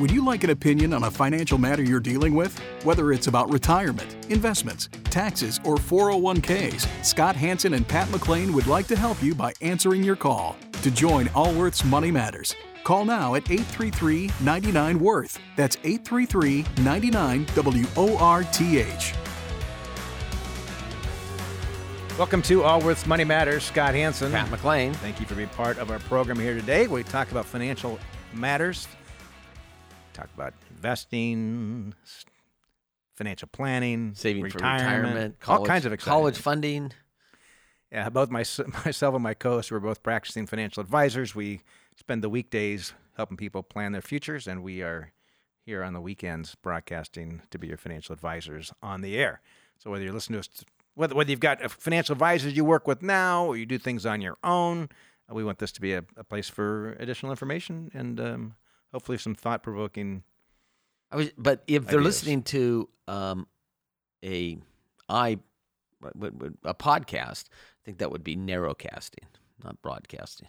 Would you like an opinion on a financial matter you're dealing with? Whether it's about retirement, investments, taxes, or 401ks, Scott Hanson and Pat McClain would like to help you by answering your call. To join Allworth's Money Matters, call now at 833 99 Worth. That's 833 99 W O R T H. Welcome to Allworth's Money Matters. Scott Hanson. Pat McClain. Thank you for being part of our program here today. We talk about financial matters, talk about investing, financial planning, Saving retirement, for retirement, college, all kinds of exciting college funding. Yeah, both my, myself and my co-host, we're both practicing financial advisors. We spend the weekdays helping people plan their futures, and we are here on the weekends broadcasting to be your financial advisors on the air. So whether you're listening to us, whether, whether you've got a financial advisors you work with now, or you do things on your own, uh, we want this to be a, a place for additional information and um, hopefully some thought-provoking. I was, but if they're Ideas. listening to um, a i a podcast, I think that would be narrowcasting, not broadcasting.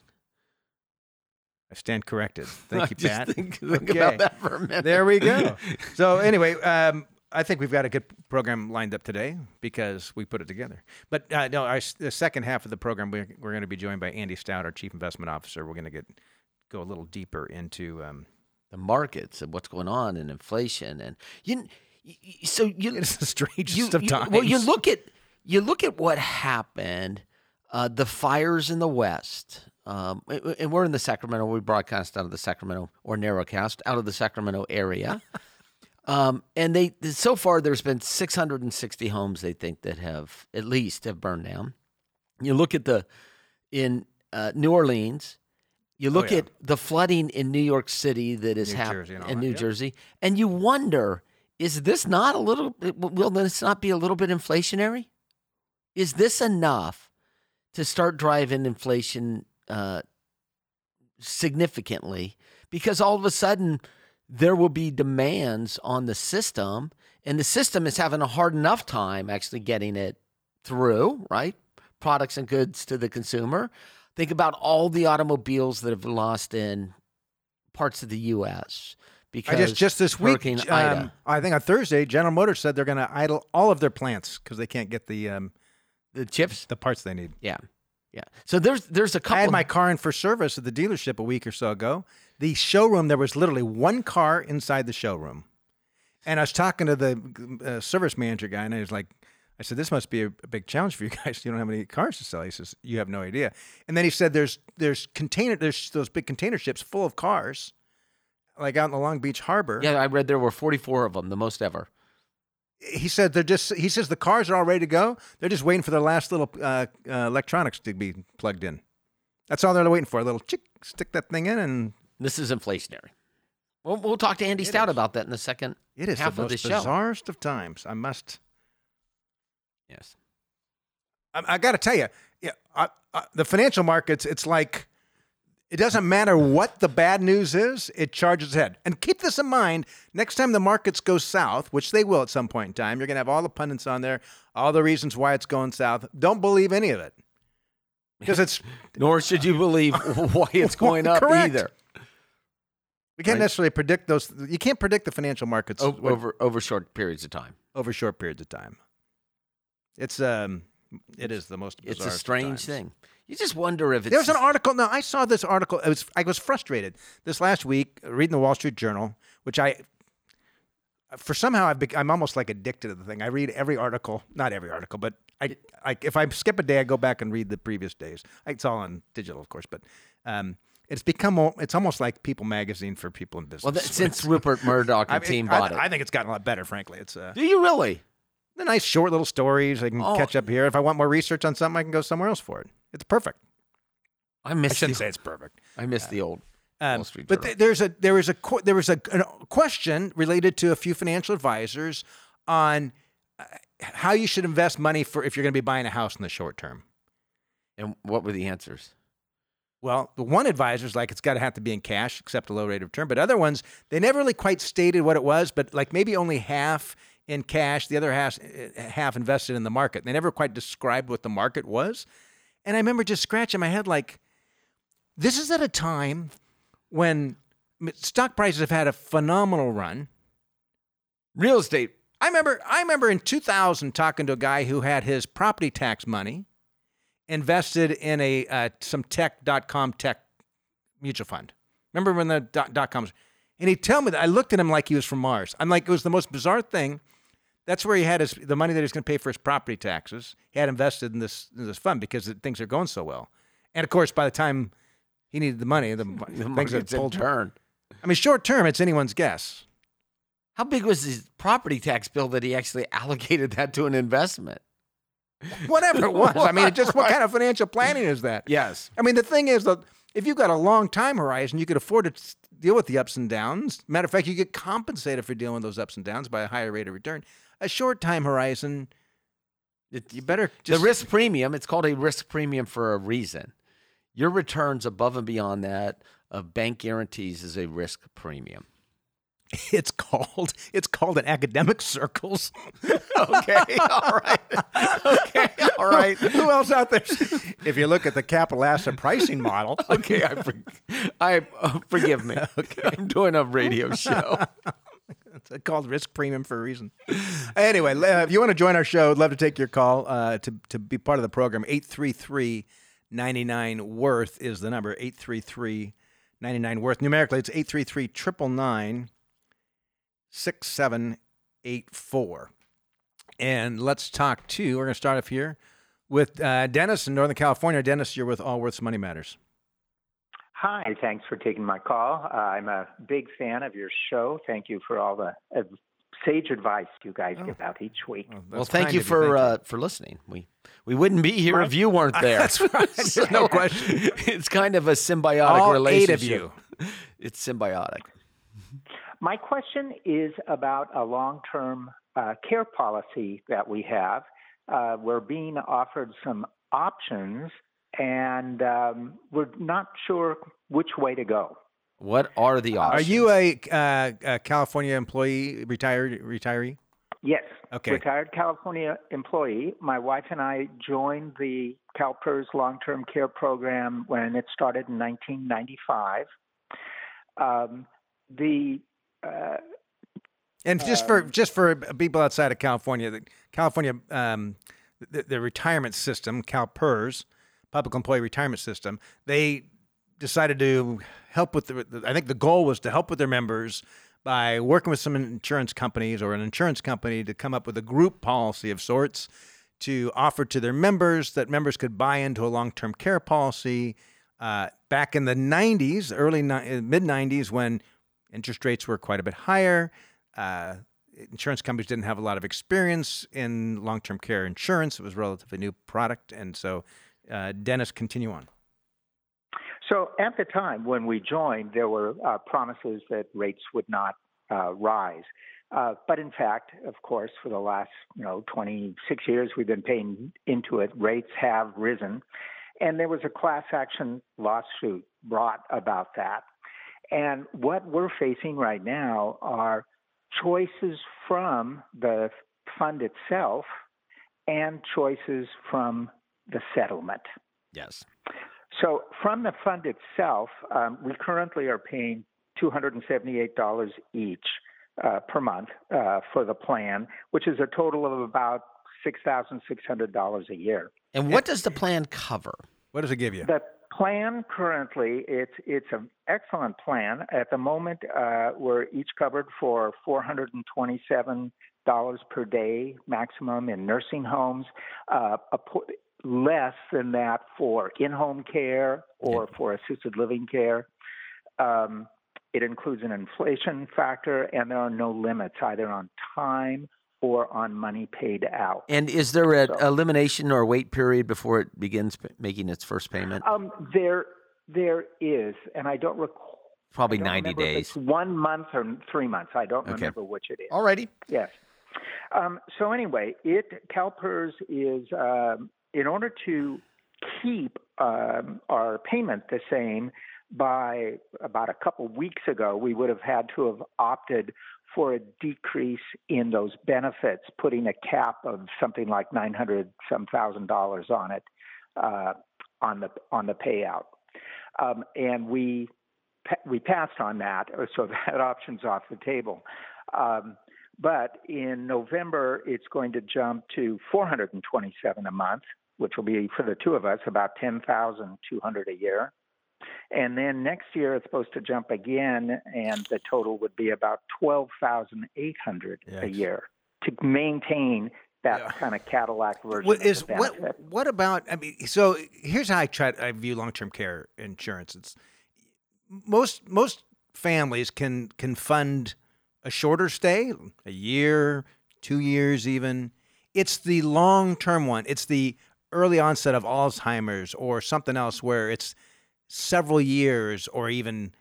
I stand corrected. Thank you, Pat. Think, think Okay. about that for a minute. There we go. so anyway, um, I think we've got a good program lined up today because we put it together. But uh, no, our, the second half of the program, we're, we're going to be joined by Andy Stout, our chief investment officer. We're going to get go a little deeper into. Um, the markets and what's going on and inflation and you. y- y- So you it's the strangest you, of you- times. well, you look at you look at what happened, uh, the fires in the West, um, and- and we're in the Sacramento. We broadcast out of the Sacramento or narrowcast out of the Sacramento area. um, and they so far there's been 660 homes they think that have at least have burned down. You look at the in uh, New Orleans. You look Oh, yeah. at the flooding in New York City that is happening Jersey and all in New. Jersey, and you wonder is this not a little will this not be a little bit inflationary is this enough to start driving inflation uh, significantly because all of a sudden there will be demands on the system and the system is having a hard enough time actually getting it through right products and goods to the consumer think about all the automobiles that have lost in parts of the us because I just just this week, um, I think on Thursday, General Motors said they're going to idle all of their plants because they can't get the um, the chips the parts they need. Yeah, yeah. So there's there's a couple. I had my car in for service at the dealership a week or so ago. The showroom, there was literally one car inside the showroom. And I was talking to the uh, service manager guy, and I was like, I said, this must be a, a big challenge for you guys. You don't have any cars to sell. He says, you have no idea. And then he said, there's there's container, there's those big container ships full of cars, like out in the Long Beach Harbor. yeah, I read there were 44 of them, the most ever. He said they're just. He says the cars are all ready to go. They're just waiting for their last little uh, uh, electronics to be plugged in. That's all they're waiting for. A little chick, stick that thing in, and This is inflationary. We'll, we'll talk to Andy Stout about that in the second It is half the of the most show. bizarrest of times. I must. Yes. I, I got to tell you, yeah, I, I, the financial markets. It's like it doesn't matter what the bad news is; it charges ahead. And keep this in mind: next time the markets go south, which they will at some point in time, you're going to have all the pundits on there, all the reasons why it's going south. Don't believe any of it because it's Nor should you believe why it's going up Correct. either. we can't Right. necessarily predict those. You can't predict the financial markets what- over over short periods of time. over short periods of time. It's um, it is the most. It's a strange times. thing. You just wonder if it's There was an article. No, I saw this article. I was I was frustrated this last week reading the Wall Street Journal, which I, for somehow I've bec- I'm almost like addicted to the thing. I read every article, not every article, but I, I if I skip a day, I go back and read the previous days. It's all on digital, of course, but um, it's become it's almost like People Magazine for people in business. well that, since Rupert Murdoch I and mean, team I, bought I it. I think it's gotten a lot better, frankly. It's uh, Do you really? The nice short little stories. I can Oh. catch up here. If I want more research on something, I can go somewhere else for it. It's perfect. I miss. I shouldn't say it's perfect. I miss the old Um, but th- there's a there was a there was a, a question related to a few financial advisors on uh, how you should invest money for if you're going to be buying a house in the short term. and what were the answers? Well, the one advisor's like it's got to have to be in cash, except a low rate of return. But other ones, they never really quite stated what it was, but like maybe only half in cash, the other half half invested in the market. They never quite described what the market was. And I remember just scratching my head like, this is at a time when stock prices have had a phenomenal run. Real estate. I remember I remember in 2000 talking to a guy who had his property tax money invested in a uh, some tech dot com tech mutual fund. Remember when the dot, dot coms? And he told me that I looked at him like he was from Mars. I'm like, it was the most bizarre thing. That's where he had his the money that he was going to pay for his property taxes. He had invested in this in this fund because things are going so well. And of course, by the time he needed the money, the, The things had pulled. turn. I mean, short term, it's anyone's guess. How big was his property tax bill that he actually allocated that to an investment? Whatever it was. I mean, it just what kind of financial planning is that? Yes. I mean, the thing is that if you've got a long time horizon, you could afford to deal with the ups and downs. Matter of fact, you get compensated for dealing with those ups and downs by a higher rate of return. A short time horizon, you better just the risk premium, it's called a risk premium for a reason. Your returns above and beyond that of bank guarantees is a risk premium. It's called it's called in academic circles. Okay. All right. Okay. All right. Who else out there? If you look at the capital asset pricing model, Okay. I, for, I uh, forgive me. Okay. I'm doing a radio show. It's called risk premium for a reason. Anyway, uh, if you want to join our show, I'd love to take your call uh, to, to be part of the program. 833 99 Worth is the number 833 99 Worth. Numerically, it's 833 999 6784. And let's talk to, we're going to start off here with uh, Dennis in Northern California. Dennis, you're with Allworth's Money Matters. Hi, thanks for taking my call. Uh, I'm a big fan of your show. Thank you for all the uh, sage advice you guys give out each week. Well, Well, thank you for thank uh, for listening. We we wouldn't be here if you weren't there. That's right. No question. it's kind of a symbiotic All eight relationship. of you. It's symbiotic. My question is about a long term uh, care policy that we have. Uh, we're being offered some options, and um, we're not sure which way to go. What are the options? Are you a, uh, a California employee, retired retiree? Yes. Okay. Retired California employee. My wife and I joined the CalPERS long term care program when it started in 1995. Um, the uh, And just for just for people outside of California, the California um, the, the retirement system, CalPERS, Public Employee Retirement System, they decided to help with the. I think the goal was to help with their members by working with some insurance companies or an insurance company to come up with a group policy of sorts to offer to their members that members could buy into a long-term care policy. Uh, back in the 90s, early ni- mid 90s, when interest rates were quite a bit higher. Uh, insurance companies didn't have a lot of experience in long term care insurance. It was a relatively new product. And so, uh, Dennis, continue on. So at the time when we joined, there were uh, promises that rates would not uh, rise. Uh, but in fact, of course, for the last you know 26 years we've been paying into it, rates have risen, and there was a class action lawsuit brought about that. And what we're facing right now are choices from the fund itself and choices from the settlement. Yes. So, from the fund itself, um, we currently are paying $278 each uh, per month uh, for the plan, which is a total of about $6,600 a year. And what does the plan cover? What does it give you? The plan currently, it's it's an excellent plan. At the moment, uh, we're each covered for $427 per day maximum in nursing homes. Uh, a po- less than that for in-home care or for assisted living care. Um, it includes an inflation factor, and there are no limits either on time or on money paid out. And is there an So- elimination or wait period before it begins p- making its first payment? Um, there, there is, and I don't recall. Probably don't 90 remember if days. One month or three months. I don't Okay. remember which it is. Alrighty. Yes. Um, so anyway, it CalPERS is um, in order to keep um, our payment the same. By about a couple weeks ago, we would have had to have opted for a decrease in those benefits, putting a cap of something like nine hundred some thousand dollars on it uh, on the on the payout. Um, and we we passed on that, so that option's off the table. Um, but in November, it's going to jump to 427 a month, which will be for the two of us about 10,200 a year. And then next year it's supposed to jump again, and the total would be about 12,800 a year to maintain that yeah. kind of Cadillac version. What is what? What about? I mean, so here's how I try. I view long-term care insurance. It's most most families can can fund a shorter stay, a year, two years, even. It's the long-term one. It's the early onset of Alzheimer's or something else where it's several years or even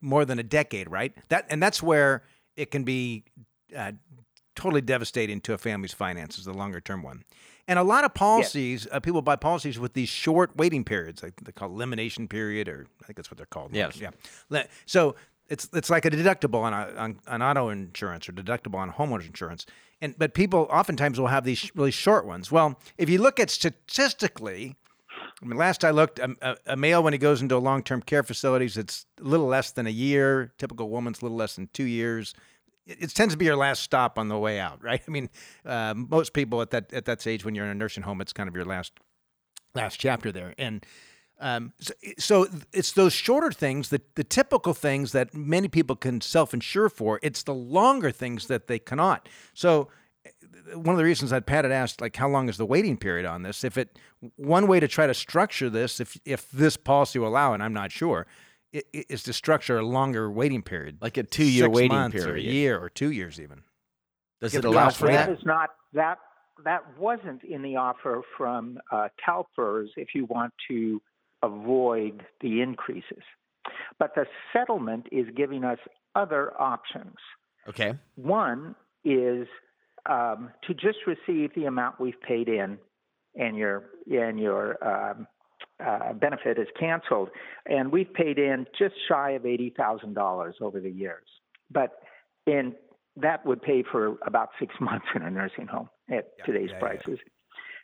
more than a decade, right? That and that's where it can be uh, totally devastating to a family's finances, the longer term one. And a lot of policies, uh, people buy policies with these short waiting periods, like they call elimination period, or I think that's what they're called. Yes. Yeah. So it's it's like a deductible on, a, on on auto insurance or deductible on homeowners insurance. And but people oftentimes will have these really short ones. Well, if you look at statistically, I mean, last I looked, a, a male when he goes into a long-term care facilities, it's a little less than a year. Typical woman's a little less than two years it, tends to be your last stop on the way out, right? I mean, uh, most people at that at that stage when you're in a nursing home, it's kind of your last last chapter there, and um, so, so, it's those shorter things, the the typical things that many people can self insure for. It's the longer things that they cannot. So one of the reasons that Pat had asked, like, how long is the waiting period on this? If it one way to try to structure this, if if this policy will allow, and I'm not sure, is to structure a longer waiting period, like a two-year waiting period, or a year or two years even. Does it allow for that? That is not that that wasn't in the offer from uh, CalPERS if you want to avoid the increases. But the settlement is giving us other options. Okay. One is um, to just receive the amount we've paid in, and your and your um, uh, benefit is canceled, and we've paid in just shy of eighty thousand dollars over the years. But in that would pay for about six months in a nursing home at yeah, today's yeah, prices. Yeah.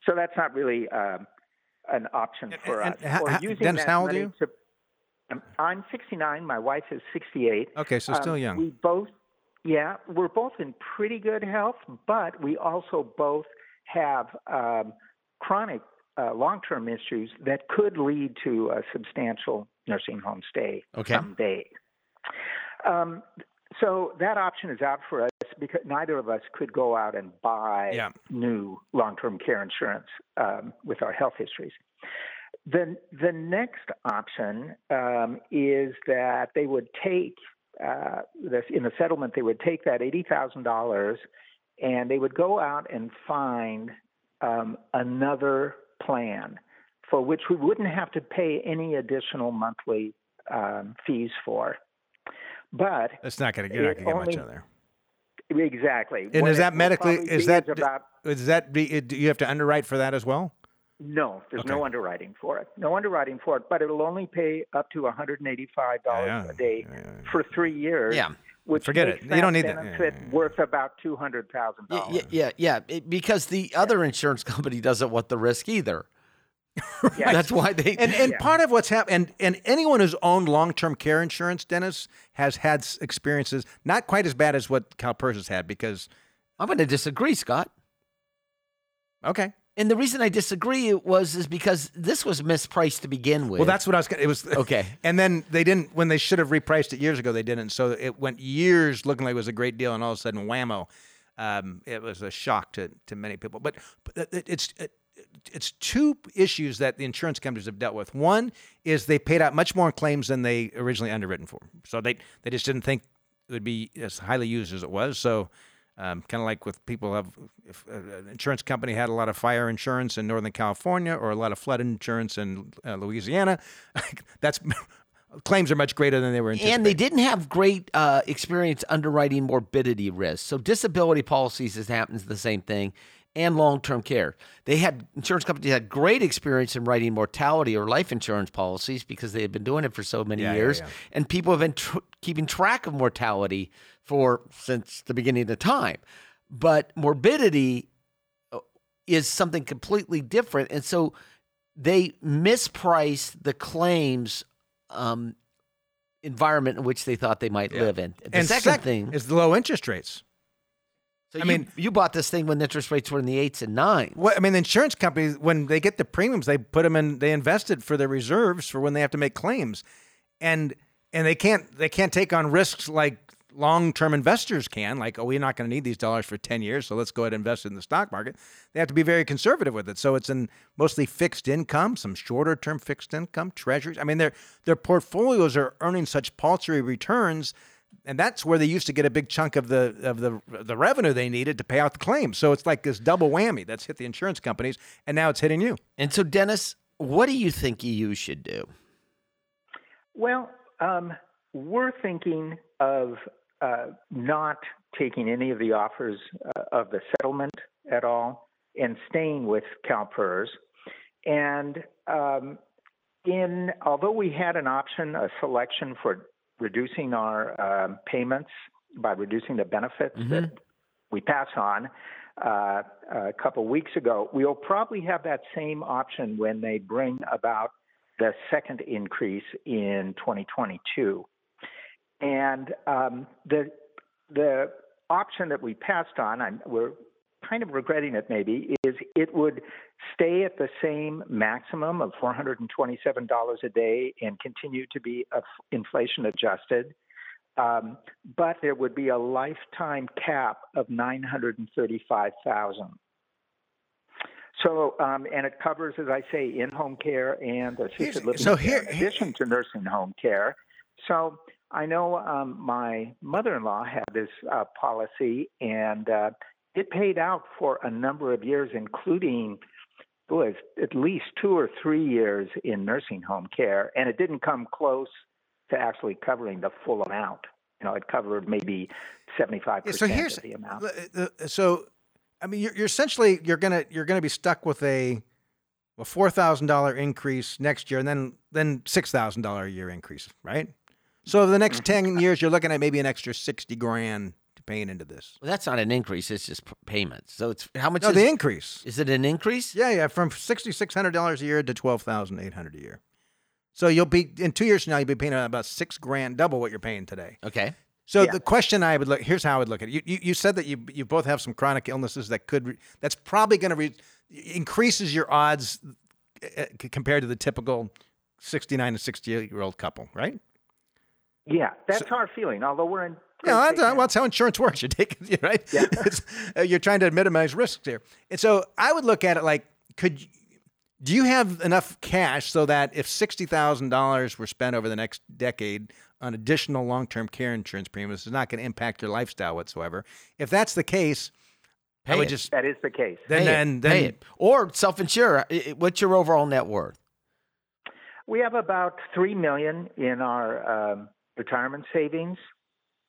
So that's not really um, an option for and, us. And, or using Dennis, how old are you? To, I'm 69. My wife is 68. Okay, so still um, young. We both, yeah, we're both in pretty good health, but we also both have um, chronic uh, long-term issues that could lead to a substantial nursing home stay okay. someday. Um, so that option is out for us because neither of us could go out and buy yeah. new long-term care insurance um, with our health histories. The the next option um, is that they would take uh, this in the settlement. They would take that eighty thousand dollars, and they would go out and find um, another plan for which we wouldn't have to pay any additional monthly um, fees for. But it's not going to get much on there. Exactly. And is that medically? Is that about? Is that be? Do you have to underwrite for that as well? No, there's okay. no underwriting for it. No underwriting for it, but it'll only pay up to $185 yeah. a day yeah, yeah, for three years. Yeah. Which Forget it. You don't need that. Benefit worth about two hundred thousand dollars. Yeah, yeah, yeah. because the other insurance company doesn't want the risk either. That's why they and, and yeah. part of what's happened and, and anyone who's owned long term care insurance, Dennis, has had experiences not quite as bad as what CalPERS has had because I'm going to disagree, Scott. Okay. And the reason I disagree was is because this was mispriced to begin with. Well, that's what I was. It was okay. And then they didn't when they should have repriced it years ago. They didn't. So it went years looking like it was a great deal, and all of a sudden, whammo! Um, it was a shock to to many people. But, but it's it, it's two issues that the insurance companies have dealt with. One is they paid out much more claims than they originally underwritten for. So they they just didn't think it would be as highly used as it was. So um, kind of like with people have, if an insurance company had a lot of fire insurance in Northern California or a lot of flood insurance in uh, Louisiana, that's claims are much greater than they were. And they didn't have great uh, experience underwriting morbidity risk. So disability policies has happens the same thing and long-term care. They had insurance companies had great experience in writing mortality or life insurance policies because they had been doing it for so many yeah, years, yeah, yeah. and people have been tr- keeping track of mortality for since the beginning of time. But morbidity uh, is something completely different, and so they misprice the claims um, environment in which they thought they might live in. The and second sec- thing is the low interest rates. So I you, mean- you bought this thing when interest rates were in the eights and nines. What I mean, the insurance companies when they get the premiums, they put them in. They invest it for their reserves for when they have to make claims, and and they can't they can't take on risks like long term investors can. Like, oh, we're not going to need these dollars for ten years, so let's go ahead and invest in the stock market. They have to be very conservative with it. So it's in mostly fixed income, some shorter term fixed income, treasuries. I mean, their their portfolios are earning such paltry returns. And that's where they used to get a big chunk of the of the the revenue they needed to pay out the claims. So it's like this double whammy that's hit the insurance companies, and now it's hitting you. And so, Dennis, what do you think EU should do? Well, um, we're thinking of uh, not taking any of the offers uh, of the settlement at all and staying with CalPERS. And um, in although we had an option, a selection for reducing our um, payments by reducing the benefits that we pass on uh, a couple weeks ago, we'll probably have that same option when they bring about the second increase in 2022. And um, the the option that we passed on, I'm, we're kind of regretting it maybe, is it would stay at the same maximum of $427 a day and continue to be inflation adjusted. Um, but there would be a lifetime cap of 935,000. So, um, and it covers, as I say, in-home care and assisted living so here- in addition to nursing home care. So, I know um, my mother-in-law had this uh, policy, and uh, it paid out for a number of years, including was at least two or three years in nursing home care, and it didn't come close to actually covering the full amount. You know, it covered maybe seventy-five Yeah, so percent of the amount. so I mean you're, you're essentially you're gonna you're gonna be stuck with a a four thousand dollar increase next year and then then six thousand dollar a year increase, right? So over the next Mm-hmm. ten years, you're looking at maybe an extra sixty grand paying into this. Well, that's not an increase; it's just p- payments. So it's how much No, is, the increase. is it? An increase? Yeah, yeah, from sixty six hundred dollars a year to twelve thousand eight hundred a year. So you'll be in two years from now, you'll be paying about six grand, double what you're paying today. Okay. So Yeah. the question I would look here's how I would look at it. You, you, you said that you you both have some chronic illnesses that could re, that's probably going to re, increases your odds uh, compared to the typical 69 to 68 year old couple, right? Yeah, that's our feeling. Although we're in. Yeah, great that's, shape well, now. that's how insurance works. You take it, right? Yeah. Uh, you're trying to minimize risks here. And so I would look at it like, could do you have enough cash so that if sixty thousand dollars were spent over the next decade on additional long-term care insurance premiums, it's not going to impact your lifestyle whatsoever? If that's the case, I would it. just That is the case. then Pay then it. then Pay it. or self-insure. I- I- What's your overall net worth? We have about three million in our um, retirement savings,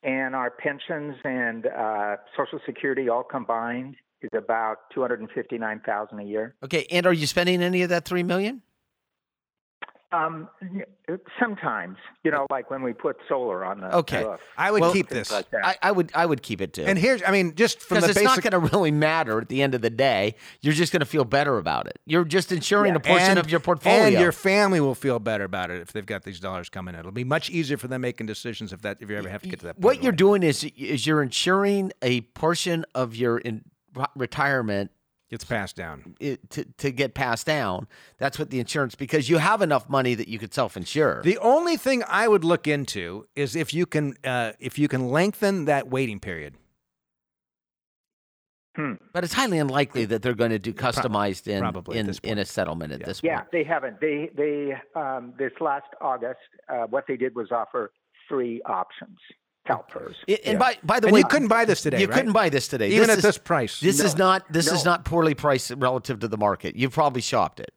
and our pensions and uh, Social Security all combined is about two hundred and fifty-nine thousand a year. Okay, and are you spending any of that three million? Um, sometimes, you know, like when we put solar on the Okay. roof, I would Well- keep this. like. I, I would. I would keep it too. And here's, I mean, just from because the it's basic not going to really matter at the end of the day. You're just going to feel better about it. You're just insuring Yeah. a portion and, of your portfolio. And your family will feel better about it if they've got these dollars coming in. It'll be much easier for them making decisions if that if you ever have to get to that point. what you're doing is is you're insuring a portion of your in, retirement gets passed down. i- to, to get passed down. That's what the insurance because you have enough money that you could self-insure. The only thing I would look into is if you can uh, if you can lengthen that waiting period. Hmm. but it's highly unlikely that they're going to do customized in probably in, in a settlement at Yeah. this point. Yeah, they haven't. They they um, this last August, uh, what they did was offer three options. CalPERS. I- and Yeah. by by the And way, you couldn't buy this today, You right? couldn't buy this today, Even This at is- this price. This is not this is not poorly priced relative to the market. You've probably shopped it.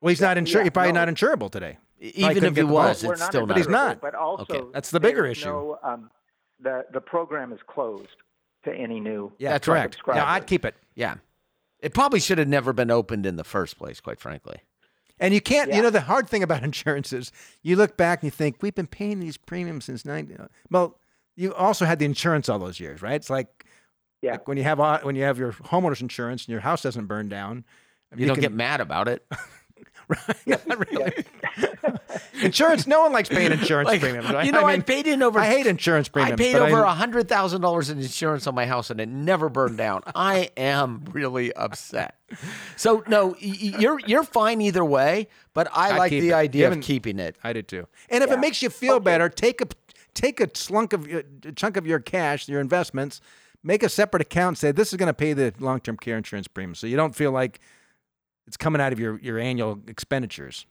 well, he's not insured. yeah, he's probably no. not insurable today. Even if he was, it's still not. But he's not. But also, Okay. That's the bigger issue. No, um, the the program is closed to any new. Yeah, That's correct. right. Yeah, I'd keep it. Yeah. It probably should have never been opened in the first place, quite frankly. And you can't, you know, the hard thing about insurance is you look back and you think, we've been paying these premiums since 90. Well, you also had the insurance all those years, right? It's like, Yeah. like when you have uh, when you have your homeowner's insurance and your house doesn't burn down. You, don't can- get mad about it. Not really. insurance. No one likes paying insurance Like, premiums. Right? you know, I, mean, paid in over. I hate insurance premiums. I paid over I, a hundred thousand dollars in insurance on my house, and it never burned down. I am really upset. So no, you're you're fine either way. But I I'd like the it. idea of keeping it. I did too. And if it makes you feel better, take a take a slunk of a chunk of your cash, your investments, make a separate account. Say this is going to pay the long term care insurance premium, so you don't feel like it's coming out of your your annual expenditures.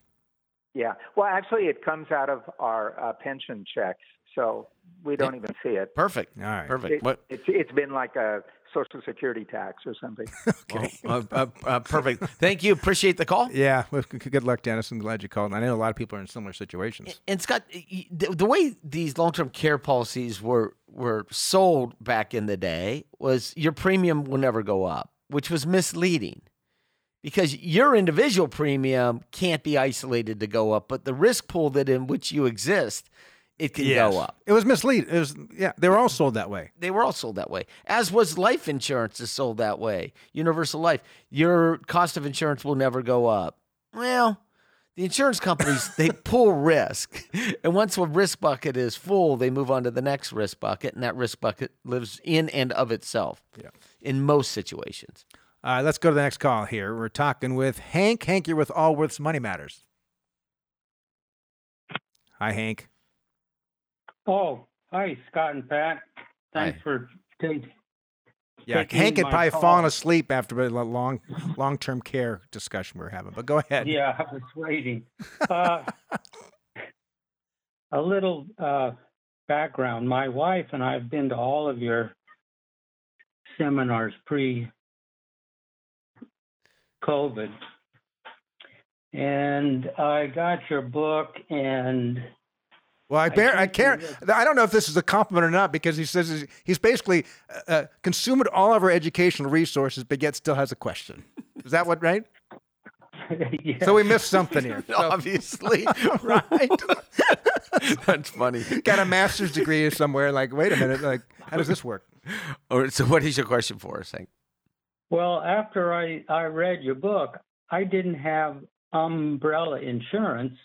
Yeah. Well, actually, it comes out of our uh, pension checks, so we don't even see it. Perfect. All right. Perfect. It- What? It's it's been like a social security tax or something. Okay. uh, uh, uh, perfect. Thank you. Appreciate the call. Yeah. Well, good luck, Dennis. I'm glad you called. I know a lot of people are in similar situations. And Scott, the, the way these long-term care policies were were sold back in the day was your premium will never go up, which was misleading. Because your individual premium can't be isolated to go up, but the risk pool that in which you exist, it can Yes. go up. It was misleading. It was yeah. They were all sold that way. They were all sold that way, as was life insurance is sold that way. Universal life, your cost of insurance will never go up. Well, the insurance companies they pull risk, and once a risk bucket is full, they move on to the next risk bucket, and that risk bucket lives in and of itself. Yeah. In most situations. All right, let's go to the next call here. We're talking with Hank. Hank, you're with Allworth's Money Matters. Hi, Hank. Oh, hi, Scott and Pat. Thanks Hi. for taking. Yeah, Hank had probably call. fallen asleep after a long, long-term care discussion we are having. But go ahead. Yeah, I was waiting. Uh, a little uh, background. My wife and I have been to all of your seminars pre COVID. And I got your book and Well, I, bear, I think can't. I don't know if this is a compliment or not because he says he's- he's basically uh, uh, consumed all of our educational resources, but yet still has a question. Is that what right? yeah. So we missed something here. So, Obviously, right? That's funny. Got a master's degree somewhere. Like, wait a minute. Like, how does this work? Or, so, what is your question for us, Hank? Well, after I, I read your book, I didn't have umbrella insurance,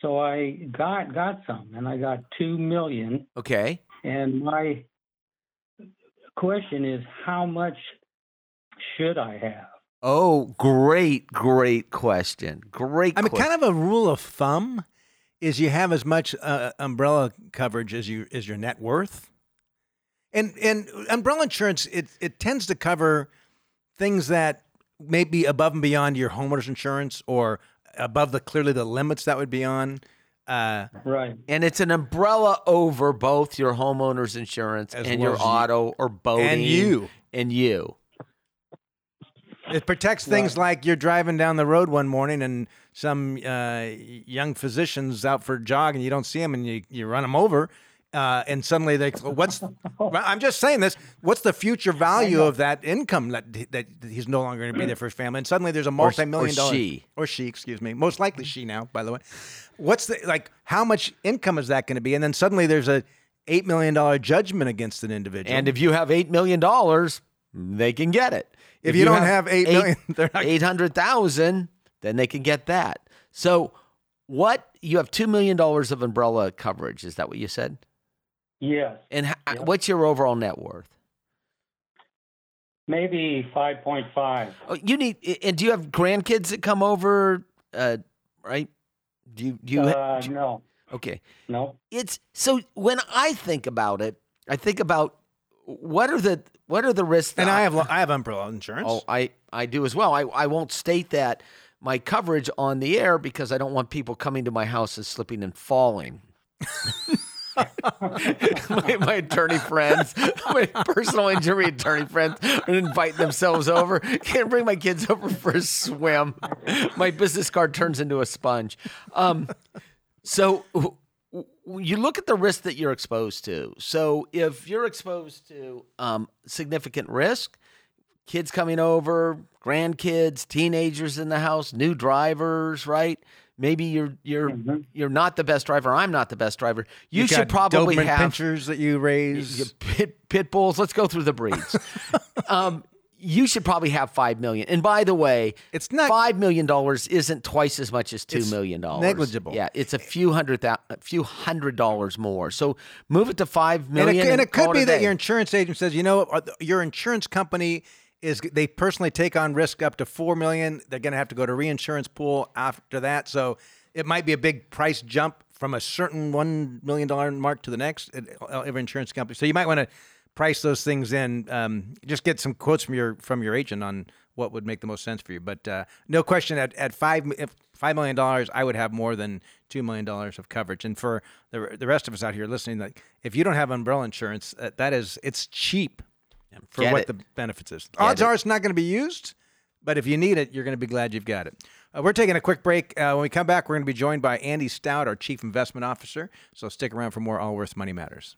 so I got got some, and I got two million. Okay. And my question is, how much should I have? Oh, great, great question. Great. I mean, question. kind of a rule of thumb is you have as much uh, umbrella coverage as you as your net worth, and and umbrella insurance it it tends to cover things that may be above and beyond your homeowner's insurance or above the clearly the limits that would be on. Uh, Right. And it's an umbrella over both your homeowner's insurance As and well your as you- auto or boating and you. and you. It protects things like you're driving down the road one morning and some uh, young physician's out for a jog and you don't see him and you, you run him over. Uh, and suddenly they, what's, I'm just saying this, what's the future value of that income that, that he's no longer going to be there for his family? And suddenly there's a multi million dollar, she. or she, excuse me, most likely she now, by the way. What's the, like, how much income is that going to be? And then suddenly there's a $8 million judgment against an individual. And if you have eight million dollars, they can get it. If you don't have eight million, they're not- eight hundred thousand, then they can get that. So, what you have two million dollars of umbrella coverage? Is that what you said? Yes. And h- what's your overall net worth? Maybe five point five. Oh, you need. And do you have grandkids that come over? Uh, right? Do you? Do you? Uh, no. okay. No. it's so when I think about it, I think about what are the what are the risks. and I have, I have umbrella insurance. Oh, I I do as well. I I won't state that my coverage on the air because I don't want people coming to my house and slipping and falling. my, my attorney friends, my personal injury attorney friends, are inviting themselves over. Can't bring my kids over for a swim. My business card turns into a sponge. Um, so you look at the risk that you're exposed to. So if you're exposed to um, significant risk, kids coming over, grandkids, teenagers in the house, new drivers, right? Maybe you're you're you're not the best driver. I'm not the best driver. You, You've should got probably Doberman have pinschers that you raise. you- pit, pit bulls. Let's go through the breeds. um, you should probably have five million. And by the way, It's not- five million dollars isn't twice as much as two It's million dollars. negligible. Yeah, it's a few hundred a few hundred dollars more. So move it to five million. And it, and it could be a that day. your insurance agent says, you know, uh, your insurance company is they personally take on risk up to four million. They're going to have to go to reinsurance pool after that, so it might be a big price jump from a certain one million dollar mark to the next. Every insurance company, so you might want to price those things in. Um, just get some quotes from your from your agent on what would make the most sense for you. But uh, no question, at at five five million dollars, I would have more than two million dollars of coverage. And for the the rest of us out here listening, like if you don't have umbrella insurance, uh, that is it's cheap for Get what it. the benefits is. Odds it. are it's not going to be used, but if you need it, you're going to be glad you've got it. Uh, we're taking a quick break. Uh, when we come back, we're going to be joined by Andy Stout, our Chief Investment Officer. So stick around for more Allworth Money Matters.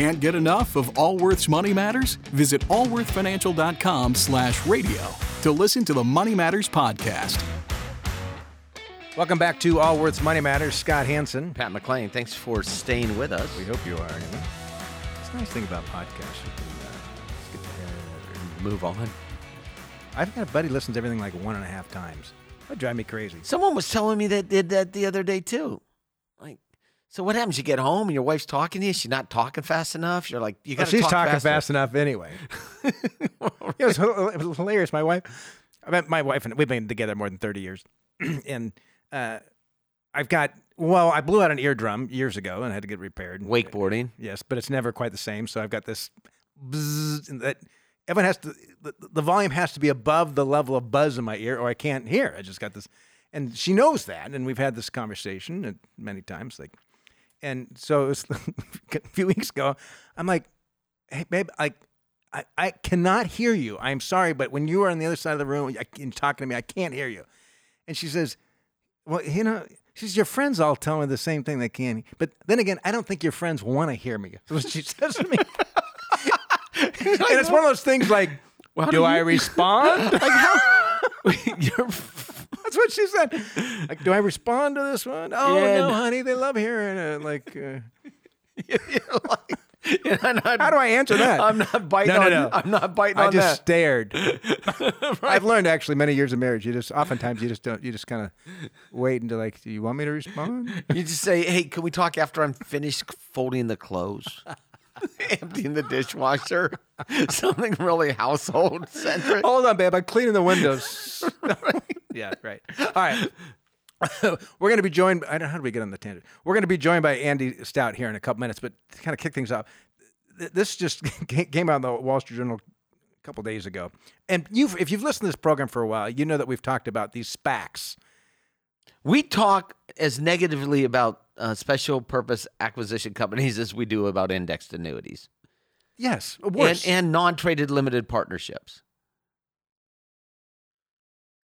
Can't get enough of Allworth's Money Matters? Visit allworthfinancial.com slash radio to listen to the Money Matters podcast. Welcome back to Allworth's Money Matters. Scott Hanson. Pat McClain, thanks for staying with us. We hope you are. Anyway. It's a nice thing about podcasts. You can uh, skip ahead. Move on. I've got a buddy listens to everything like one and a half times. That drive me crazy. Someone was telling me that did that the other day too. So what happens? You get home and your wife's talking to you. She's not talking fast enough. You're like, you got Well, she's talk talking faster. fast enough anyway. it, was, it was hilarious. My wife, I met my wife, and we've been together more than 30 years. and uh, I've got, well, I blew out an eardrum years ago and had to get repaired. Wakeboarding. Yes, but it's never quite the same. So I've got this and that everyone has to the, the volume has to be above the level of buzz in my ear or I can't hear. I just got this and she knows that and we've had this conversation many times like and so it was a few weeks ago I'm like hey babe I I, I cannot hear you. I'm sorry, but when you are on the other side of the room and talking to me, I can't hear you. And she says, well, you know, she says, your friends all tell me the same thing they can. But then again, I don't think your friends want to hear me. That's what she says to me. and it's one of those things like, do I respond? like how? You're That's what she said. Like, do I respond to this one? Oh Yeah, no, no. honey, they love hearing it. Like, uh, like, not, how do I answer that? I'm not biting No, no, on. no. I'm not biting I just that. stared. I've learned actually many years of marriage. You just oftentimes you just don't. You just kind of wait until like, do you want me to respond? You just say, "Hey, can we talk after I'm finished folding the clothes, emptying the dishwasher, something really household centric." Hold on, babe. I'm cleaning the windows. Yeah, right. All right. We're going to be joined. I don't know how do we get on the tangent. We're going to be joined by Andy Stout here in a couple minutes, but to kind of kick things off, this just came out in the Wall Street Journal a couple days ago. And you've, if you've listened to this program for a while, you know that we've talked about these SPACs. We talk as negatively about uh, special purpose acquisition companies as we do about indexed annuities Yes, and, and non-traded limited partnerships.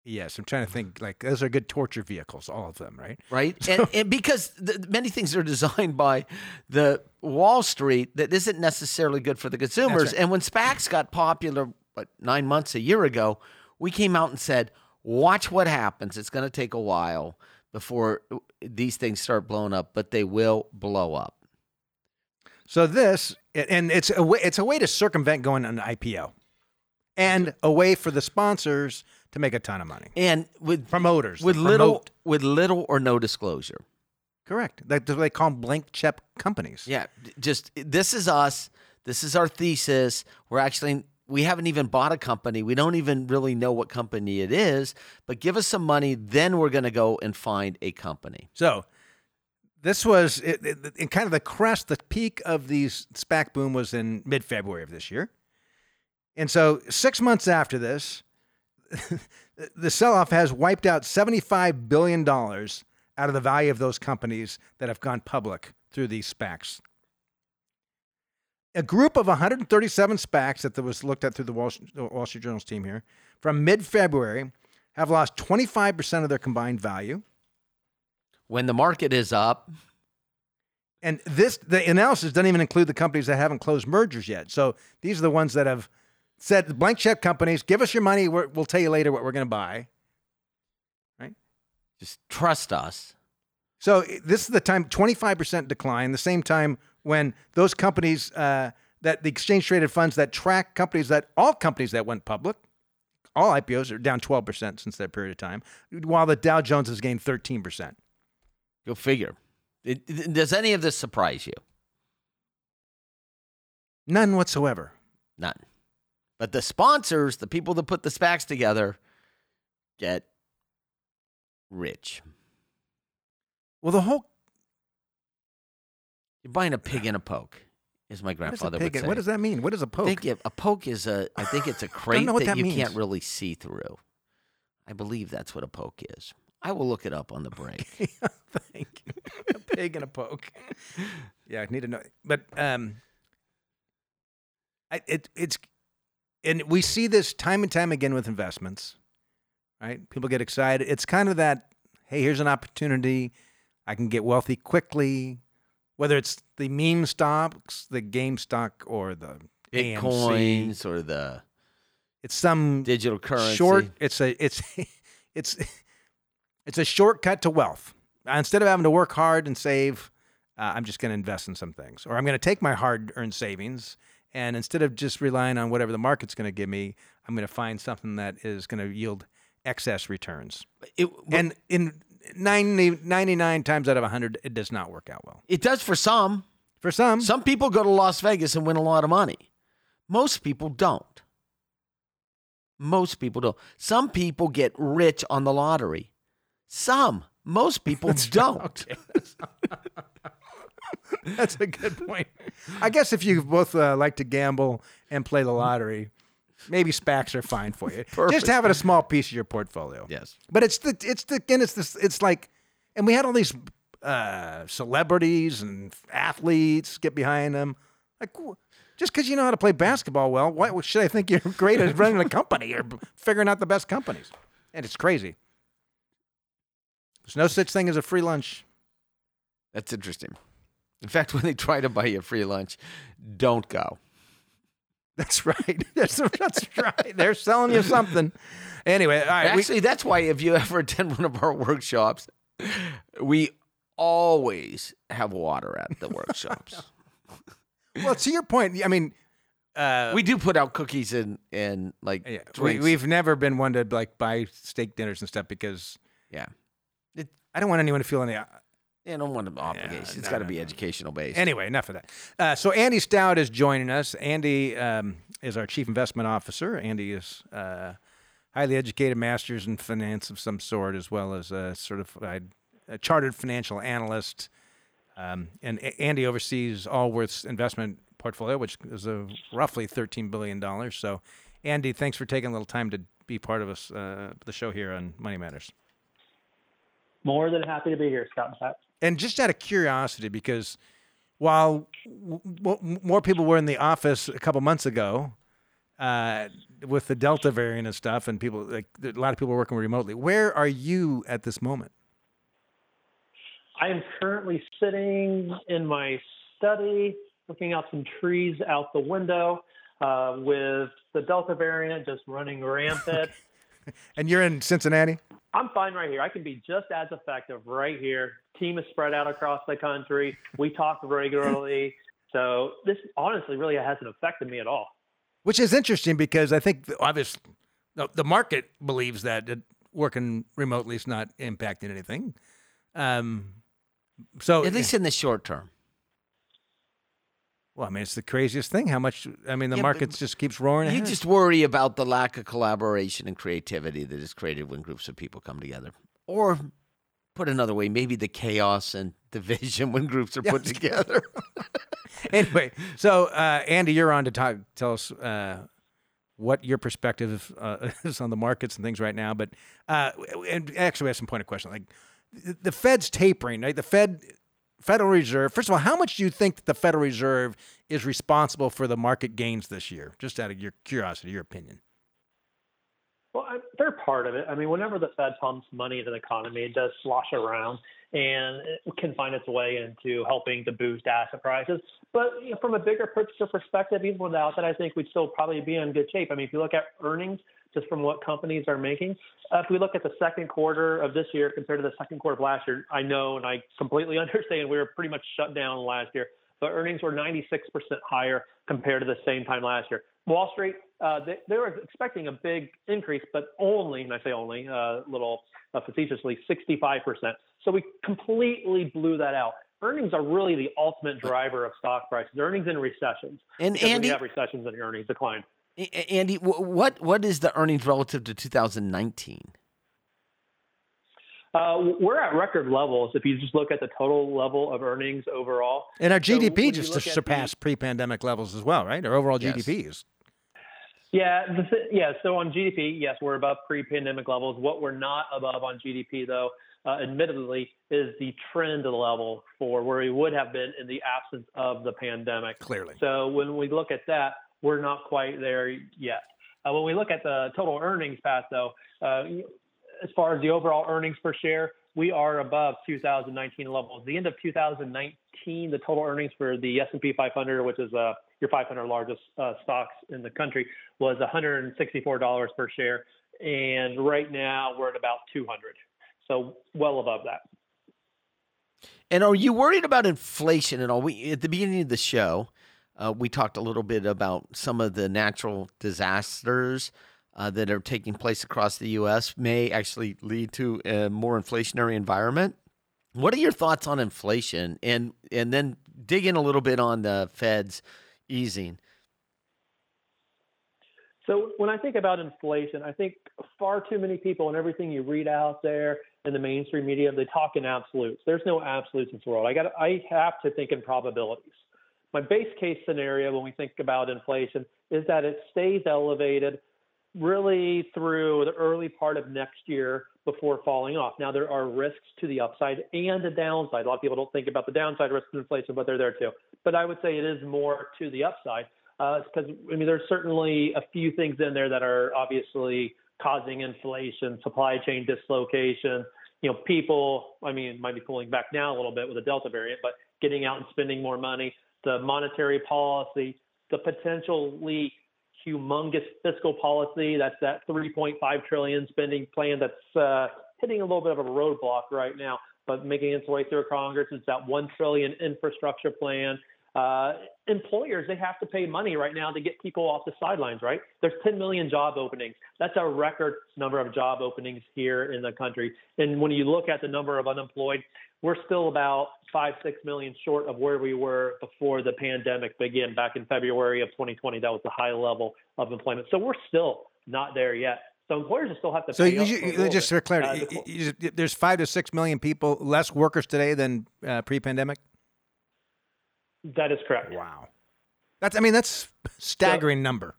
Yes, I'm trying to think. Like those are good torture vehicles, all of them, right? right? And, and because the, many things are designed by the Wall Street that isn't necessarily good for the consumers. right. And when SPACs got popular, what, nine months, a year ago, we came out and said, watch what happens. It's going to take a while before these things start blowing up, but they will blow up. So this, and it's a way, it's a way to circumvent going on an IPO, and a way for the sponsors to make a ton of money. And with Promoters, with little promote. with little or no disclosure. correct. Like they call them blank check companies. Yeah, just this is us. This is our thesis. We're actually we haven't even bought a company. We don't even really know what company it is, but give us some money, then we're going to go and find a company. So this was it, it, in kind of the crest, the peak of these SPAC boom was in mid February of this year, and so six months after this, the sell off has wiped out seventy five billion dollars out of the value of those companies that have gone public through these SPACs. A group of 137 SPACs that was looked at through the Wall, Wall Street Journal's team here from mid February have lost 25% of their combined value. When the market is up, And this the analysis doesn't even include the companies that haven't closed mergers yet. So these are the ones that have said blank check companies, give us your money, we're, we'll tell you later what we're going to buy. Right? Just trust us. So this is the time, 25% decline, the same time when those companies uh, that the exchange traded funds that track companies that all companies that went public, all IPOs are down 12% since that period of time, while the Dow Jones has gained 13%. Go figure. It- it- does any of this surprise you? None whatsoever. None. But the sponsors, the people that put the SPACs together, get rich. Well, the whole You're buying a pig in a poke, is my what, is grandfather would say. what does that mean? What is a poke? think it- a poke is a. I think it's a crate that, that you means. can't really see through. I believe that's what a poke is. I will look it up on the break. Thank you. a pig and a poke. Yeah, I need to know. But um, I, it it's and we see this time and time again with investments. Right? People get excited. It's kind of that. Hey, here's an opportunity. I can get wealthy quickly. Whether it's the meme stocks, the GameStop, or the AMC, Bitcoins or the it's some digital currency. short it's a it's it's it's a shortcut to wealth instead of having to work hard and save uh, i'm just going to invest in some things or i'm going to take my hard earned savings and instead of just relying on whatever the market's going to give me i'm going to find something that is going to yield excess returns It, and in 90, 99 times out of 100 it does not work out well it does for some. for some Some people go to Las Vegas and win a lot of money. Most people don't. Most people don't. Some people get rich on the lottery. Some. Most people don't. That's a good point. I guess if you both uh, like to gamble and play the lottery, maybe SPACs are fine for you. Just Perfect. having a small piece of your portfolio. Yes. But it's the it's the again it's this it's like, and we had all these uh, celebrities and athletes get behind them. Like, just because you know how to play basketball well, why should I think you're great at running a company or figuring out the best companies? And it's crazy. There's no such thing as a free lunch. That's interesting. In fact, when they try to buy you a free lunch, don't go. That's right. That's, that's right. They're selling you something. Anyway, all right. we- Actually, that's why if you ever attend one of our workshops, we always have water at the workshops. well, to your point, I mean, uh, we do put out cookies and and like yeah, we, we've never been one to like buy steak dinners and stuff because yeah. I don't want anyone to feel any. Yeah, don't want an obligation. it's no, got to no, be no. educational based. Anyway, enough of that. Uh, so Andy Stout is joining us. Andy um, is our chief investment officer. Andy is uh, highly educated, masters in finance of some sort, as well as a certified, a chartered financial analyst. Um, and A- Andy oversees Allworth's investment portfolio, which is a roughly thirteen billion dollars. So, Andy, thanks for taking a little time to be part of us, uh, the show here on Money Matters. More than happy to be here, Scott and just out of curiosity, because while w- w- more people were in the office a couple months ago uh, with the Delta variant and stuff, and people like a lot of people were working remotely, where are you at this moment? I am currently sitting in my study, looking out some trees out the window, uh, with the Delta variant just running rampant. And you're in Cincinnati. I'm fine right here. I can be just as effective right here. Team is spread out across the country. We talk regularly. So this honestly really hasn't affected me at all. Which is interesting because I think the- obviously the, the market believes that working remotely is not impacting anything. Um, so At least in the short term. Well, I mean, it's the craziest thing. How much? I mean, the Yeah, market just keeps roaring. You ahead. just worry about the lack of collaboration and creativity that is created when groups of people come together. Or put another way, maybe the chaos and division when groups are put together. anyway, so uh, Andy, you're on to talk. Tell us uh, what your perspective uh, is on the markets and things right now. But uh, and actually, we have some point of question. Like the, the Fed's tapering, right? The Fed, Federal Reserve. First of all, how much do you think the Federal Reserve is responsible for the market gains this year? Just out of your curiosity, your opinion. Well, they're part of it. I mean, whenever the Fed pumps money into the economy, it does slosh around and it can find its way into helping to boost asset prices. But you know, from a bigger picture perspective, even without that, I think we'd still probably be in good shape. I mean, if you look at earnings, just from what companies are making, uh, if we look at the second quarter of this year compared to the second quarter of last year, I know and I completely understand we were pretty much shut down last year, but earnings were 96% higher compared to the same time last year. Wall Street, uh, they, they, were expecting a big increase, but only, and I say only, a uh, little uh, facetiously, 65%. So we completely blew that out. Earnings are really the ultimate driver of stock prices. Earnings in recessions. And Andy, we have recessions and earnings decline. Andy, what what is the earnings relative to 2019? Uh, we're at record levels if you just look at the total level of earnings overall. And our GDP so just surpassed the, pre-pandemic levels as well, right? Our overall yes. GDP yeah, th- yeah. So on GDP, yes, we're above pre-pandemic levels. What we're not above on GDP, though, uh, admittedly, is the trend level for where we would have been in the absence of the pandemic. Clearly. So when we look at that, we're not quite there yet. Uh, when we look at the total earnings path, though, uh, as far as the overall earnings per share, we are above 2019 levels. The end of 2019, the total earnings for the S&P 500, which is uh, your 500 largest uh, stocks in the country, was $164 per share, and right now we're at about 200, so well above that. And are you worried about inflation at all? We at the beginning of the show, uh, we talked a little bit about some of the natural disasters uh, that are taking place across the U.S. may actually lead to a more inflationary environment. What are your thoughts on inflation, and and then dig in a little bit on the Fed's easing? So when I think about inflation, I think far too many people and everything you read out there in the mainstream media, they talk in absolutes. There's no absolutes in this world. I got I have to think in probabilities. My base case scenario when we think about inflation is that it stays elevated really through the early part of next year before falling off. Now, there are risks to the upside and the downside. A lot of people don't think about the downside risks of inflation, but they're there too. But I would say it is more to the upside because, uh, I mean, there's certainly a few things in there that are obviously causing inflation, supply chain dislocation. You know, people, I mean, might be pulling back now a little bit with the Delta variant, but getting out and spending more money, the monetary policy, the potentially humongous fiscal policy. That's that 3.5 trillion spending plan that's uh, hitting a little bit of a roadblock right now, but making its way through Congress. It's that one trillion infrastructure plan. Uh, employers they have to pay money right now to get people off the sidelines. Right? There's 10 million job openings. That's a record number of job openings here in the country. And when you look at the number of unemployed, we're still about five, six million short of where we were before the pandemic began back in February of 2020. That was the high level of employment. So we're still not there yet. So employers still have to. So you, you, just for clarity, uh, you, there's five to six million people less workers today than uh, pre-pandemic. That is correct. Wow, that's I mean that's staggering so, number.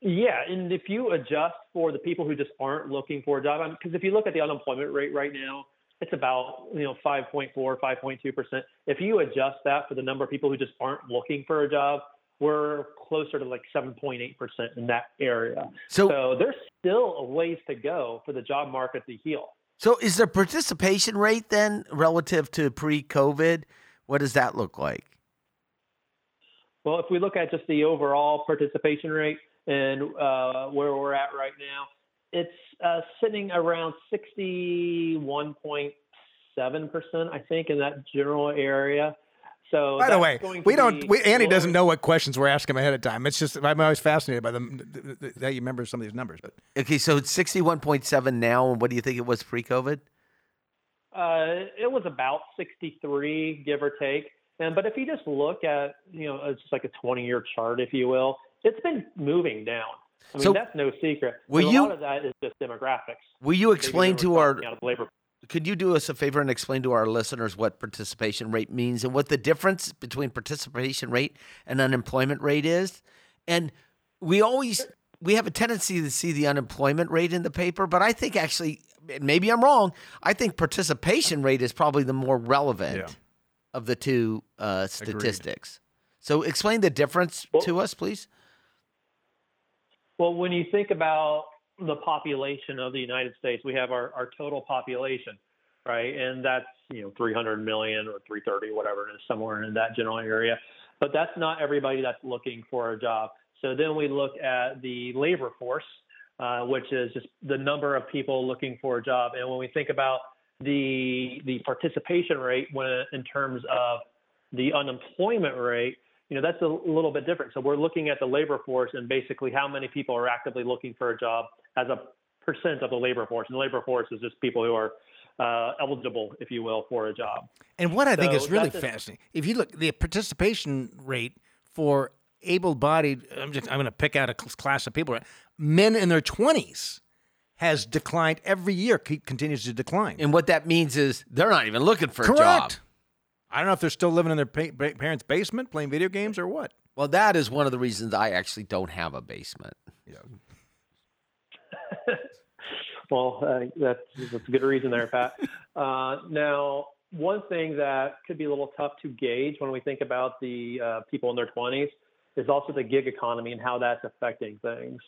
Yeah, and if you adjust for the people who just aren't looking for a job, because if you look at the unemployment rate right now, it's about you know 5.4 5.2 percent. If you adjust that for the number of people who just aren't looking for a job we're closer to like 7.8 percent in that area. So, so there's still a ways to go for the job market to heal. So is the participation rate then relative to pre-covid what does that look like well if we look at just the overall participation rate and uh, where we're at right now it's uh, sitting around 61.7%, I think, in that general area. So by the way, we don't. We, Andy doesn't know what questions we're asking ahead of time. It's just I'm always fascinated by the that you remember some of these numbers. But okay, so it's 61.7 now, and what do you think it was pre-COVID? Uh, it was about 63, give or take. And but if you just look at you know it's just like a 20 year chart, if you will, it's been moving down. I mean, so, that's no secret. Will you, a lot of that is just demographics. Will you explain to our could you do us a favor and explain to our listeners what participation rate means and what the difference between participation rate and unemployment rate is? And we always we have a tendency to see the unemployment rate in the paper, but I think actually maybe I'm wrong. I think participation rate is probably the more relevant yeah. of the two uh, statistics. Agreed. So explain the difference well, to us, please. Well, when you think about the population of the United States. We have our, our total population, right? And that's, you know, 300 million or 330, whatever it is, somewhere in that general area. But that's not everybody that's looking for a job. So then we look at the labor force, uh, which is just the number of people looking for a job. And when we think about the the participation rate when in terms of the unemployment rate, you know, that's a little bit different. So we're looking at the labor force and basically how many people are actively looking for a job as a percent of the labor force. And the labor force is just people who are uh, eligible, if you will, for a job. And what I think is really fascinating, if you look the participation rate for able-bodied, I'm just I'm going to pick out a class of people, men in their 20s has declined every year, keep, continues to decline. And what that means is they're not even looking for a Correct. job. I don't know if they're still living in their pa- parents' basement playing video games or what. Well, that is one of the reasons I actually don't have a basement. Yeah. well, uh, that's, that's a good reason there, Pat. Uh, now, one thing that could be a little tough to gauge when we think about the uh, people in their 20s is also the gig economy and how that's affecting things.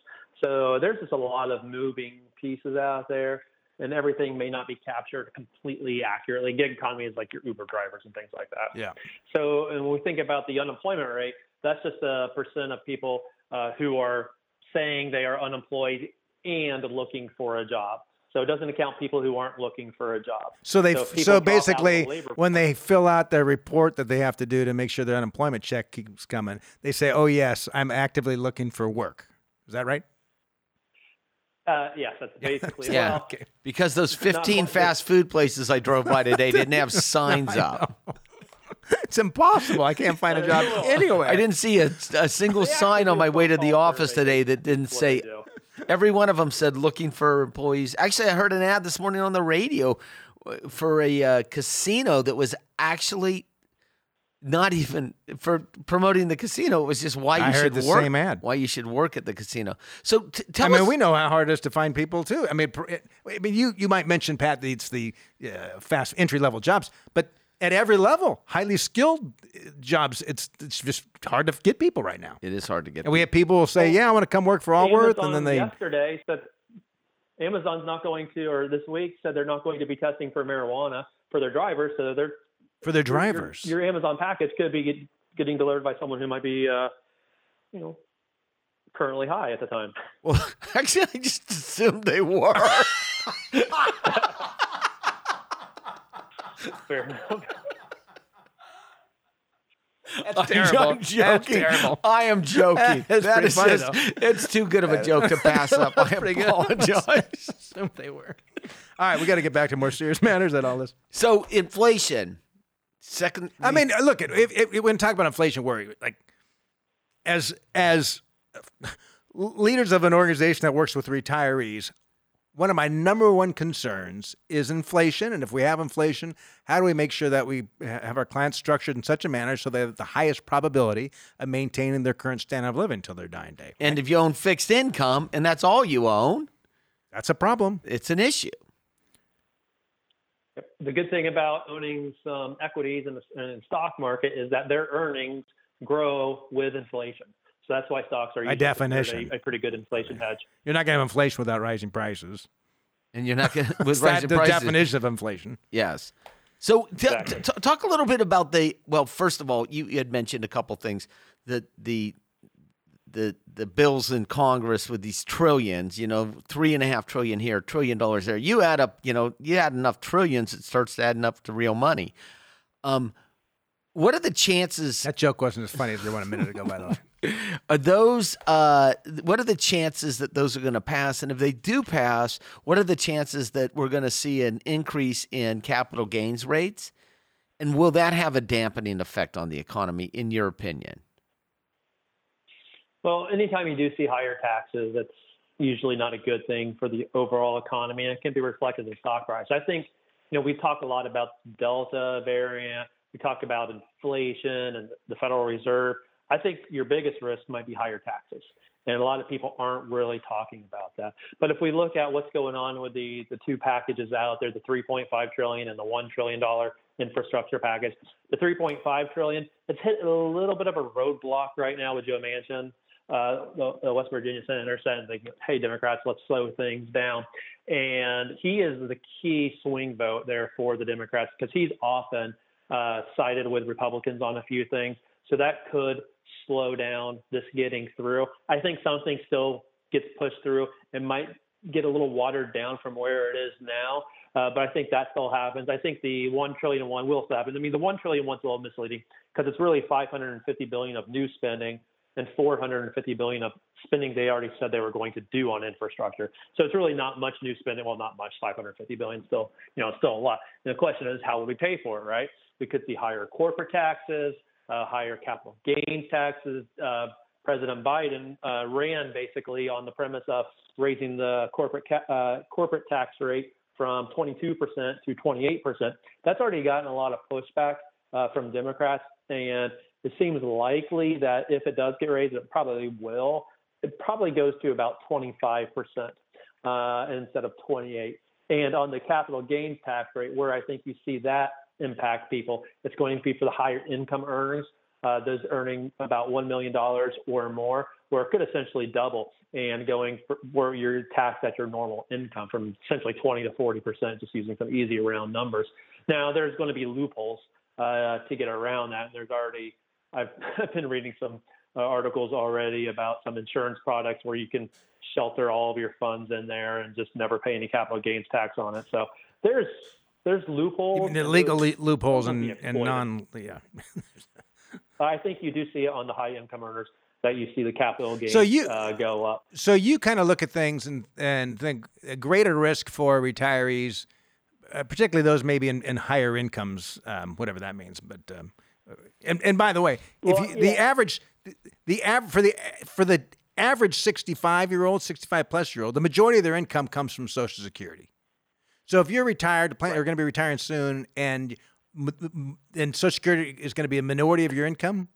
So there's just a lot of moving pieces out there, and everything may not be captured completely accurately. Gig economy is like your Uber drivers and things like that. Yeah. So and when we think about the unemployment rate, that's just a percent of people uh, who are saying they are unemployed and looking for a job. So it doesn't account people who aren't looking for a job. So they So so drop the basically when they fill out their report that they have to do to make sure their unemployment check keeps coming, they say, "Oh yes, I'm actively looking for work." Is that right? Uh, yes, that's basically Yeah. well, Okay. Because those 15 fast food places I drove by today didn't have signs up. It's impossible. I can't find a job anywhere. I didn't see a, a single sign on my way to the office today that didn't That's what they say, do. Every one of them said looking for employees. Actually, I heard an ad this morning on the radio uh, for a uh, casino that was actually not even for promoting the casino. It was just why you I heard should the work. same ad. Why you should work at the casino. So t- tell I mean, we know how hard it is to find people too. I mean, pr- I mean, you you might mention Pat, that it's the uh, fast entry level jobs, but at every level, highly skilled uh, jobs, it's it's just hard to get people right now. it is hard to get. And we have people who say, "Yeah, I want to come work for Allworth," Amazon and then they yesterday said Amazon's not going to, or this week said they're not going to be testing for marijuana for their drivers. So they're for their your- your- drivers. Your, Amazon package could be getting delivered by someone who might be, uh, you know, currently high at the time. Well, actually, I just assumed they were. Fair enough. That's I'm joking. I am joking. That's That pretty is funny, just, it's too good of a joke to pass up. I Pretty good. apologize. Assumed they were. All right, we got to get back to more serious matters than all this. so inflation, second. I mean, look at if, if, when talk about inflation, worry like as as leaders of an organization that works with retirees. One of my number one concerns is inflation, and if we have inflation, how do we make sure that we have our clients structured in such a manner so they have the highest probability of maintaining their current standard of living until their dying day? and if you own fixed income and that's all you own, That's a problem. it's an issue. The good thing about owning some equities in the, in the stock market is that their earnings grow with inflation. So that's why stocks are By definition. a, a pretty good inflation hedge. You're not going to have inflation without rising prices. And you're not going to with It's that rising the prices. definition of inflation. Yes. So t- Exactly. t- talk a little bit about the well. First of all, you, you had mentioned a couple things that the the the bills in Congress with these trillions, you know, three and a half trillion here, trillion dollars there. You add up, you know, you add enough trillions, it starts adding up to real money. Um, what are the chances? That joke wasn't as funny as the one a minute ago, by the way. Are those? Uh, what are the chances that those are going to pass? And if they do pass, what are the chances that we're going to see an increase in capital gains rates? And will that have a dampening effect on the economy, in your opinion? Well, anytime you do see higher taxes, that's usually not a good thing for the overall economy, and it can be reflected in stock price. I think, you know, we've talked a lot about the Delta variant. We talked about inflation and the Federal Reserve. I think your biggest risk might be higher taxes, and a lot of people aren't really talking about that. But if we look at what's going on with the the two packages out there, the 3.5 trillion and the one trillion dollar infrastructure package, the 3.5 trillion, it's hit a little bit of a roadblock right now with Joe Manchin. uh, the, the, West Virginia senator said, "Hey, Democrats, let's slow things down." And he is the key swing vote there for the Democrats because he's often uh, sided with Republicans on a few things. So that could slow down this getting through. I think something still gets pushed through. It might get a little watered down from where it is now. Uh, but I think that still happens. I think the one trillion one will still happen. I mean, the one trillion one's a little misleading because it's really 550 billion of new spending and 450 billion of spending they already said they were going to do on infrastructure. So it's really not much new spending. Well, not much. 550 billion still, you know, still a lot. And the question is, how will we pay for it? Right? We could see higher corporate taxes, uh, higher capital gains taxes. Uh, President Biden uh, ran basically on the premise of raising the corporate ca- uh, corporate tax rate from 22% to 28%. That's already gotten a lot of pushback uh, from Democrats, and it seems likely that if it does get raised, it probably will. It probably goes to about 25% uh, instead of 28. And on the capital gains tax rate, where I think you see that impact people, it's going to be for the higher income earners, uh, those earning about $1 million or more, where it could essentially double and going for, where you're taxed at your normal income from essentially 20 to 40 percent, just using some easy round numbers. Now, there's going to be loopholes uh, to get around that. There's already, I've, I've been reading some uh, articles already about some insurance products where you can shelter all of your funds in there and just never pay any capital gains tax on it. So there's there's loopholes, the legal loopholes and, and non yeah. I think you do see it on the high income earners that you see the capital gains so you, uh, go up. So you kind of look at things and and think a greater risk for retirees, uh, particularly those maybe in, in higher incomes, um, whatever that means. But um, and and by the way, if you, yeah. the average the, the av- for the for the average 65 year old, 65 plus year old, the majority of their income comes from Social Security. So if you're retired, plan, right. are going to be retiring soon, and and Social Security is going to be a minority of your income,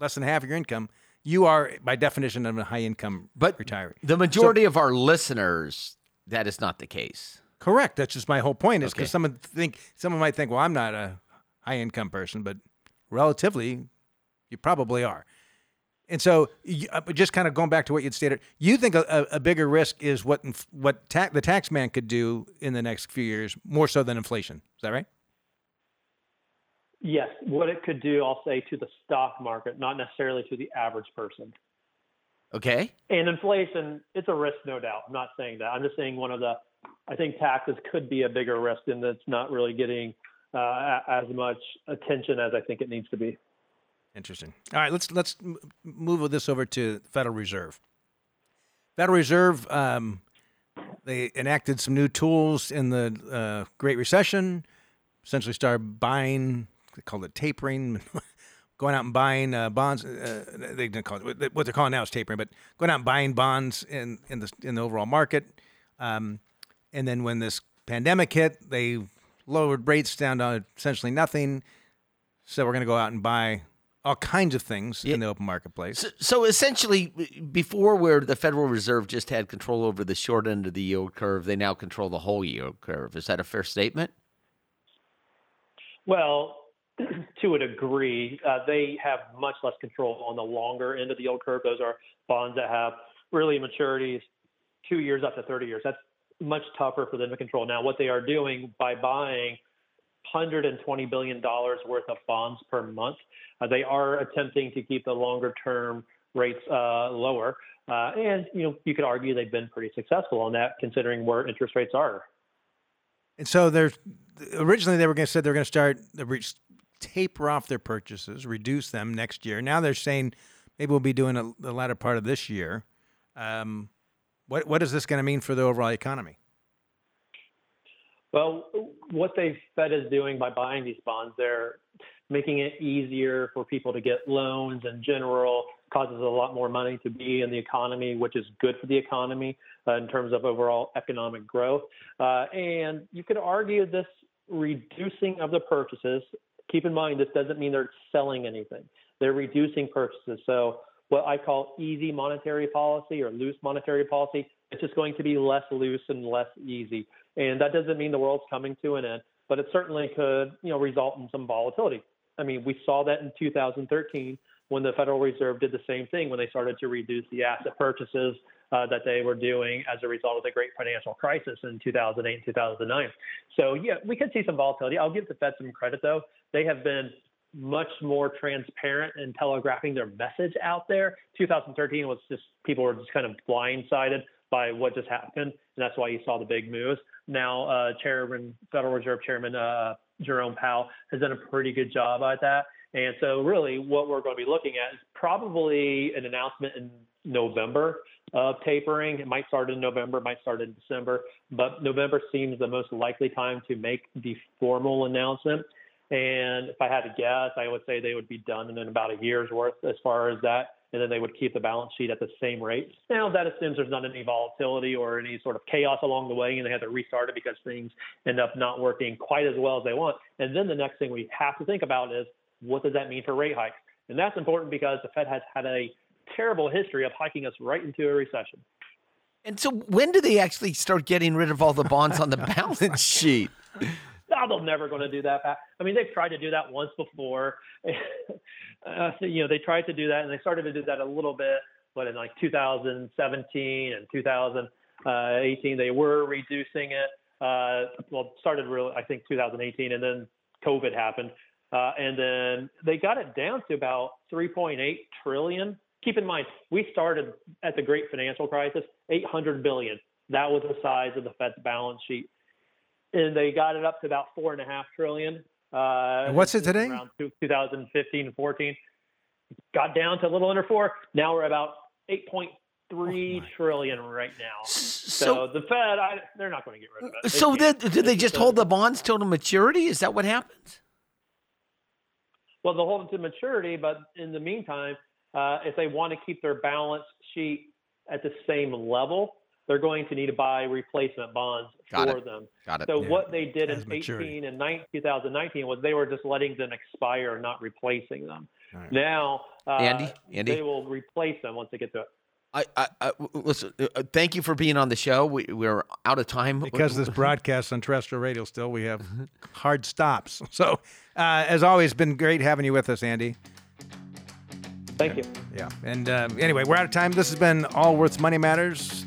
less than half of your income you are by definition of a high income but retiree. The majority so, of our listeners, that is not the case. Correct. That's just my whole point. Is because okay. someone think someone might think, well, I'm not a high income person, but relatively, you probably are. And so, uh, just kind of going back to what you'd stated, you think a, a bigger risk is what what ta- the tax man could do in the next few years, more so than inflation. Is that right? Yes, what it could do, I'll say, to the stock market, not necessarily to the average person. Okay. And inflation, it's a risk, no doubt. I'm not saying that. I'm just saying one of the, I think taxes could be a bigger risk, and that's not really getting uh, as much attention as I think it needs to be. Interesting. All right, let's let's move this over to Federal Reserve. Federal Reserve, um, they enacted some new tools in the uh, Great Recession. Essentially, started buying they call it tapering, going out and buying uh, bonds. Uh, they didn't call it what they're calling now is tapering, but going out and buying bonds in in the in the overall market. Um, and then when this pandemic hit, they lowered rates down to essentially nothing. So we're going to go out and buy all kinds of things yeah. in the open marketplace. So, so, essentially, before where the Federal Reserve just had control over the short end of the yield curve, they now control the whole yield curve. Is that a fair statement? Well, to a degree, uh, they have much less control on the longer end of the yield curve. Those are bonds that have really maturities two years up to 30 years. That's much tougher for them to control. Now, what they are doing by buying $120 billion worth of bonds per month, uh, they are attempting to keep the longer term rates uh, lower. Uh, and you know, you could argue they've been pretty successful on that, considering where interest rates are. And so there's originally they were going to say they're going to start taper off their purchases, reduce them next year. Now they're saying maybe we'll be doing a, the latter part of this year. Um, what what is this going to mean for the overall economy? Well, what the Fed is doing by buying these bonds, they're making it easier for people to get loans in general, causes a lot more money to be in the economy, which is good for the economy uh, in terms of overall economic growth. Uh, and you could argue this reducing of the purchases keep in mind this doesn't mean they're selling anything. They're reducing purchases. So what I call easy monetary policy or loose monetary policy, it's just going to be less loose and less easy. And that doesn't mean the world's coming to an end, but it certainly could, you know, result in some volatility. I mean, we saw that in 2013 when the Federal Reserve did the same thing when they started to reduce the asset purchases uh, that they were doing as a result of the great financial crisis in 2008 and 2009. So, yeah, we could see some volatility. I'll give the Fed some credit, though. They have been much more transparent in telegraphing their message out there. 2013 was just people were just kind of blindsided by what just happened, and that's why you saw the big moves. Now, uh, Chairman, Federal Reserve Chairman uh, Jerome Powell has done a pretty good job at that. And so, really, what we're going to be looking at is probably an announcement in November of tapering. It might start in November, might start in December, but November seems the most likely time to make the formal announcement. And if I had to guess, I would say they would be done in about a year's worth as far as that. And then they would keep the balance sheet at the same rate. Now, that assumes there's not any volatility or any sort of chaos along the way and they have to restart it because things end up not working quite as well as they want. And then the next thing we have to think about is what does that mean for rate hikes? And that's important because the Fed has had a terrible history of hiking us right into a recession. And so, when do they actually start getting rid of all the bonds on the balance sheet? No, they're never going to do that. I mean, they've tried to do that once before. uh, so, you know, they tried to do that, and they started to do that a little bit, but in like 2017 and 2018, they were reducing it. Uh, well, started really, I think, 2018, and then COVID happened, uh, and then they got it down to about 3.8 trillion keep in mind, we started at the great financial crisis, 800 billion. That was the size of the Fed's balance sheet. And they got it up to about four and a half trillion. Uh, what's it today? Around 2015, 14. Got down to a little under four. Now we're about 8.3 oh trillion right now. So, so the Fed, I, they're not going to get rid of it. They so then, do they just hold the bonds till the maturity? Is that what happens? Well, they'll hold it to maturity, but in the meantime, uh, if they want to keep their balance sheet at the same level, they're going to need to buy replacement bonds Got for it. them. Got it. So yeah. what they did As in maturity. 18 and 19, 2019 was they were just letting them expire, not replacing them. Right. Now, uh, Andy, Andy, they will replace them once they get to it. I, I, I listen. Uh, thank you for being on the show. We, we're out of time because this broadcast on terrestrial radio. Still, we have hard stops. So, uh, as always, been great having you with us, Andy. Thank you. Yeah. And uh, anyway, we're out of time. This has been Allworth's Money Matters.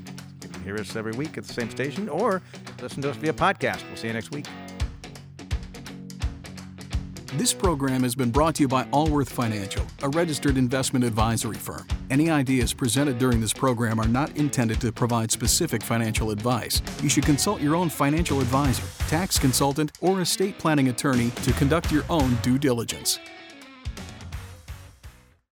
Hear us every week at the same station or listen to us via podcast. We'll see you next week. This program has been brought to you by Allworth Financial, a registered investment advisory firm. Any ideas presented during this program are not intended to provide specific financial advice. You should consult your own financial advisor, tax consultant, or estate planning attorney to conduct your own due diligence.